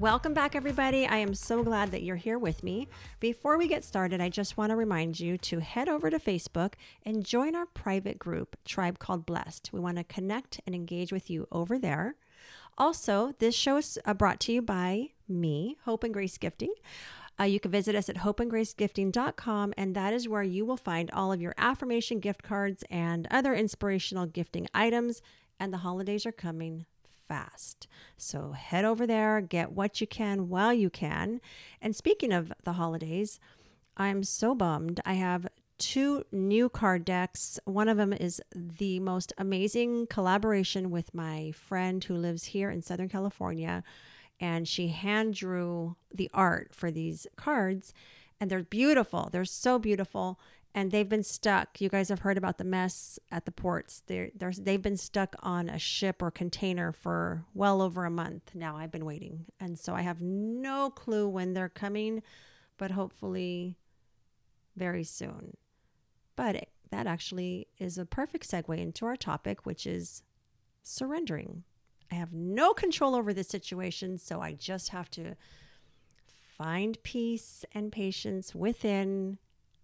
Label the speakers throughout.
Speaker 1: Welcome back, everybody. I am so glad that you're here with me. Before we get started, I just want to remind you to head over to Facebook and join our private group, Tribe Called Blessed. We want to connect and engage with you over there. Also, this show is uh, brought to you by me, Hope and Grace Gifting. Uh, you can visit us at hopeandgracegifting.com, and that is where you will find all of your affirmation gift cards and other inspirational gifting items. And the holidays are coming fast. So head over there, get what you can while you can. And speaking of the holidays, I'm so bummed. I have two new card decks. One of them is the most amazing collaboration with my friend who lives here in Southern California. And she hand drew the art for these cards. And they're beautiful. They're so beautiful and they've been stuck. You guys have heard about the mess at the ports. They're, they're, they've been stuck on a ship or container for well over a month now. I've been waiting. And so I have no clue when they're coming, but hopefully very soon. But it, that actually is a perfect segue into our topic, which is surrendering. I have no control over the situation, so I just have to find peace and patience within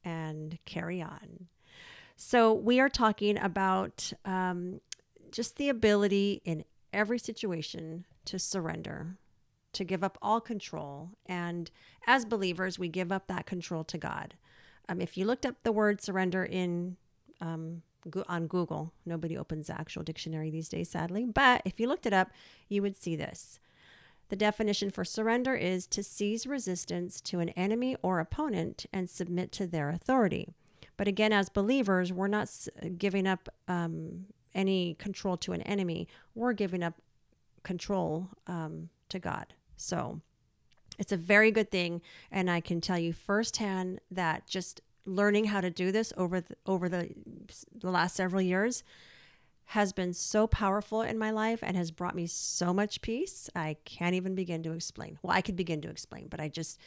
Speaker 1: and carry on. So, we are talking about um, just the ability in every situation to surrender, to give up all control. And as believers, we give up that control to God. Um, if you looked up the word surrender in um, on Google, nobody opens the actual dictionary these days, sadly. But if you looked it up, you would see this. The definition for surrender is to cease resistance to an enemy or opponent and submit to their authority. But again, as believers, we're not giving up um, any control to an enemy, we're giving up control um, to God. So it's a very good thing. And I can tell you firsthand that just learning how to do this over the, over the, the last several years has been so powerful in my life and has brought me so much peace. I can't even begin to explain. Well, I could begin to explain, but I just,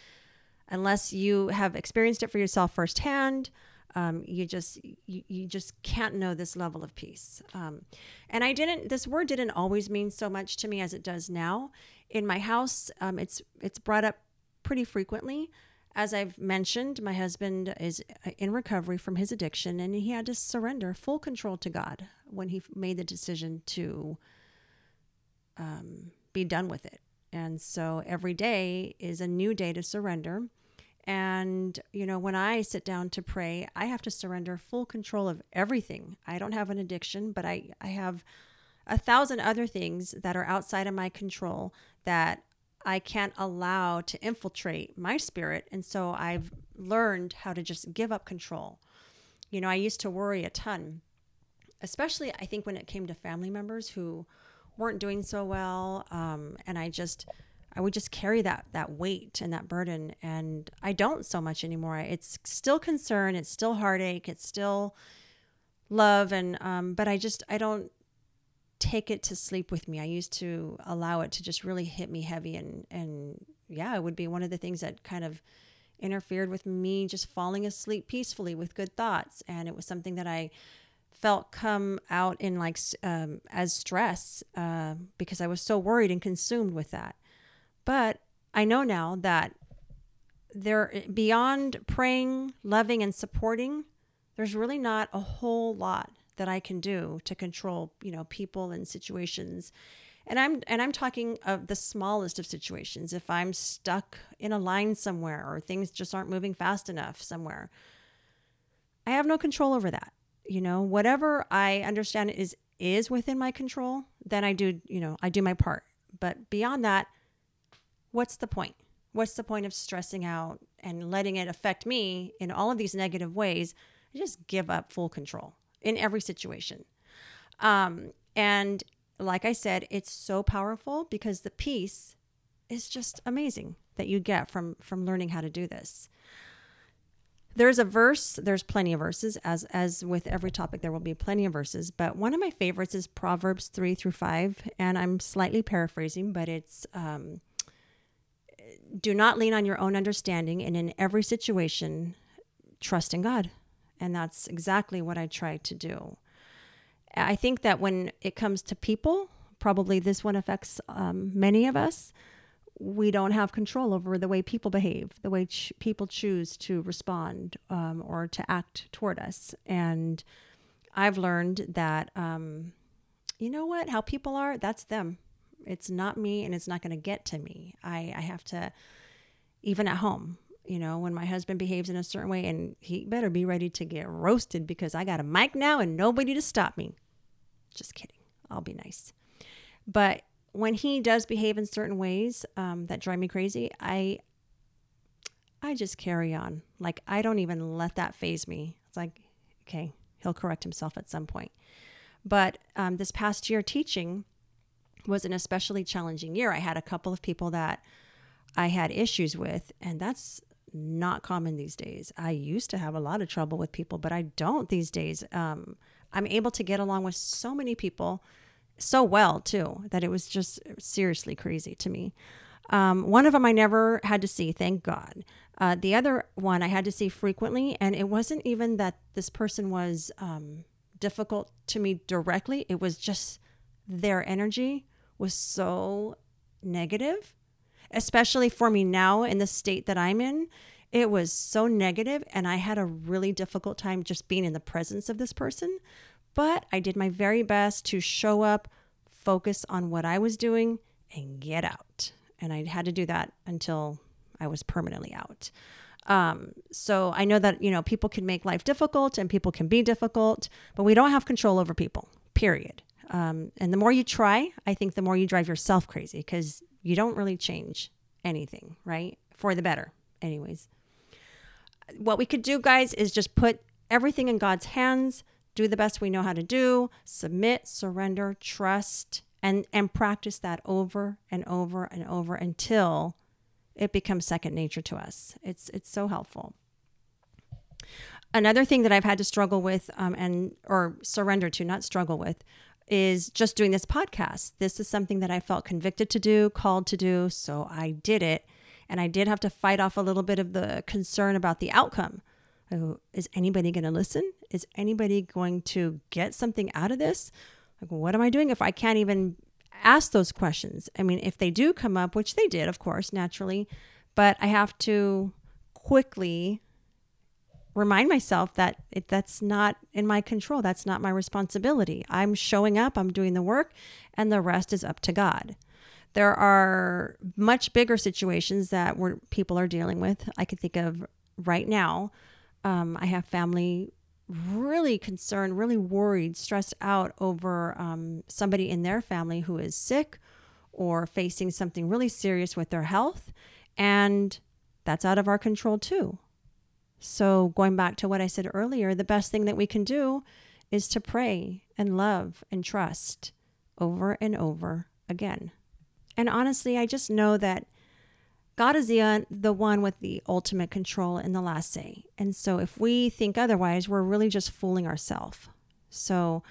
Speaker 1: unless you have experienced it for yourself firsthand, um, you just you, you just can't know this level of peace. Um, and I didn't. This word didn't always mean so much to me as it does now. In my house, um, it's it's brought up pretty frequently. As I've mentioned, my husband is uh, in recovery from his addiction and he had to surrender full control to God when he made the decision to um, be done with it. And so every day is a new day to surrender. And, you know, when I sit down to pray, I have to surrender full control of everything. I don't have an addiction, but I, I have a thousand other things that are outside of my control that I can't allow to infiltrate my spirit. And so I've learned how to just give up control. You know, I used to worry a ton, especially I think when it came to family members who weren't doing so well. Um, and I just, I would just carry that that weight and that burden, and I don't so much anymore. It's still concern, it's still heartache, it's still love, and um, but I just I don't take it to sleep with me. I used to allow it to just really hit me heavy and and yeah, it would be one of the things that kind of interfered with me just falling asleep peacefully with good thoughts and it was something that I felt come out in like um, as stress uh, because I was so worried and consumed with that. But I know now that there beyond praying, loving and supporting, there's really not a whole lot that I can do to control, you know, people and situations. And I'm and I'm talking of the smallest of situations. If I'm stuck in a line somewhere or things just aren't moving fast enough somewhere, I have no control over that. You know, whatever I understand is is within my control, then I do, you know, I do my part. But beyond that, what's the point? What's the point of stressing out and letting it affect me in all of these negative ways? I just give up full control in every situation. Um, and like I said, it's so powerful because the peace is just amazing that you get from from learning how to do this. There's a verse, there's plenty of verses as as with every topic there will be plenty of verses, but one of my favorites is Proverbs 3 through 5 and I'm slightly paraphrasing, but it's um do not lean on your own understanding and in every situation trust in God. And that's exactly what I try to do. I think that when it comes to people, probably this one affects um, many of us. We don't have control over the way people behave, the way ch- people choose to respond um, or to act toward us. And I've learned that, um, you know what, how people are, that's them. It's not me and it's not going to get to me. I, I have to, even at home, you know, when my husband behaves in a certain way, and he better be ready to get roasted because I got a mic now and nobody to stop me. Just kidding. I'll be nice. But when he does behave in certain ways um, that drive me crazy, I I just carry on. Like I don't even let that faze me. It's like, okay, he'll correct himself at some point. But um, this past year teaching was an especially challenging year. I had a couple of people that I had issues with, and that's not common these days. I used to have a lot of trouble with people, but I don't these days. Um, I'm able to get along with so many people so well too that it was just seriously crazy to me. Um, one of them I never had to see, thank God. Uh, the other one I had to see frequently, and it wasn't even that this person was um, difficult to me directly. It was just their energy was so negative, especially for me now in the state that I'm in. It was so negative, and I had a really difficult time just being in the presence of this person. But I did my very best to show up, focus on what I was doing, and get out. And I had to do that until I was permanently out. Um, so I know that, you know, people can make life difficult and people can be difficult, but we don't have control over people, period. Um, and the more you try, I think the more you drive yourself crazy because you don't really change anything, right? For the better, anyways. What we could do, guys, is just put everything in God's hands, do the best we know how to do, submit, surrender, trust, and and practice that over and over and over until it becomes second nature to us. It's it's so helpful. Another thing that I've had to struggle with um, and or surrender to, not struggle with, is just doing this podcast. This is something that I felt convicted to do, called to do, so I did it. And I did have to fight off a little bit of the concern about the outcome. Oh, is anybody going to listen? Is anybody going to get something out of this? Like, what am I doing if I can't even ask those questions? I mean, if they do come up, which they did, of course, naturally, but I have to quickly remind myself that it, that's not in my control. That's not my responsibility. I'm showing up, I'm doing the work, and the rest is up to God. There are much bigger situations that we're, people are dealing with. I could think of right now um, I have family really concerned, really worried, stressed out over um, somebody in their family who is sick or facing something really serious with their health. And that's out of our control too. So, going back to what I said earlier, the best thing that we can do is to pray and love and trust over and over again. And honestly, I just know that God is the, uh, the one with the ultimate control and the last say. And so if we think otherwise, we're really just fooling ourselves. So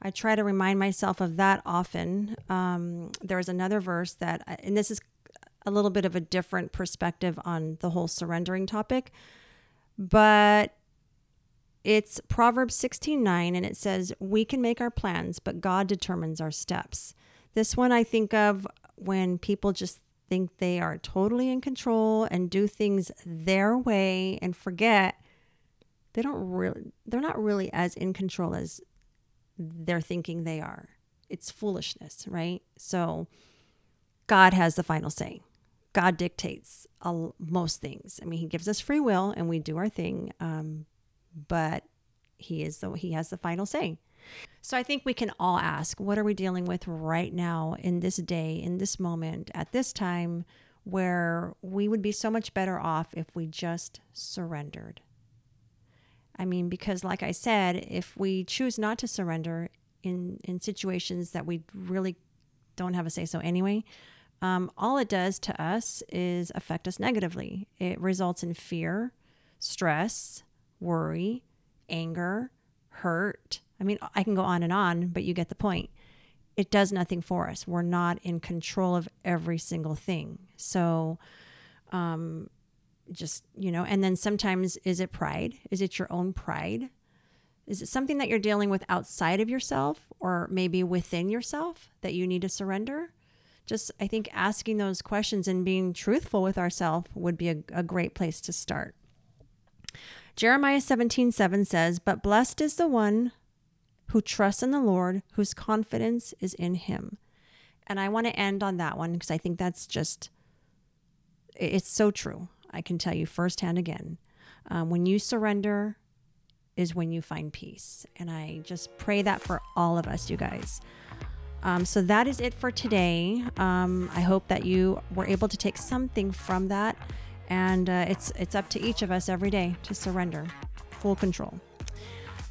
Speaker 1: I try to remind myself of that often. Um, there's another verse that, uh, and this is a little bit of a different perspective on the whole surrendering topic, but it's Proverbs 16 9, and it says, We can make our plans, but God determines our steps. This one I think of when people just think they are totally in control and do things their way and forget they don't really they're not really as in control as they're thinking they are. It's foolishness, right? So God has the final say. God dictates all, most things. I mean, He gives us free will and we do our thing, um, but He is the He has the final say. So I think we can all ask what are we dealing with right now in this day, in this moment, at this time, where we would be so much better off if we just surrendered? I mean, because like I said, if we choose not to surrender in, in situations that we really don't have a say so anyway, um, all it does to us is affect us negatively. It results in fear, stress, worry, anger, hurt. I mean, I can go on and on, but you get the point. It does nothing for us. We're not in control of every single thing. So, um, just, you know, and then sometimes is it pride? Is it your own pride? Is it something that you're dealing with outside of yourself or maybe within yourself that you need to surrender? Just, I think asking those questions and being truthful with ourselves would be a, a great place to start. Jeremiah 17 7 says, But blessed is the one who trusts in the Lord, whose confidence is in him. And I want to end on that one because I think that's just, it's so true. I can tell you firsthand again. Um, when you surrender, is when you find peace. And I just pray that for all of us, you guys. Um, so that is it for today. Um, I hope that you were able to take something from that, and uh, it's it's up to each of us every day to surrender, full control.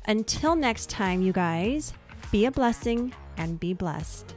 Speaker 1: Until next time, you guys, be a blessing and be blessed.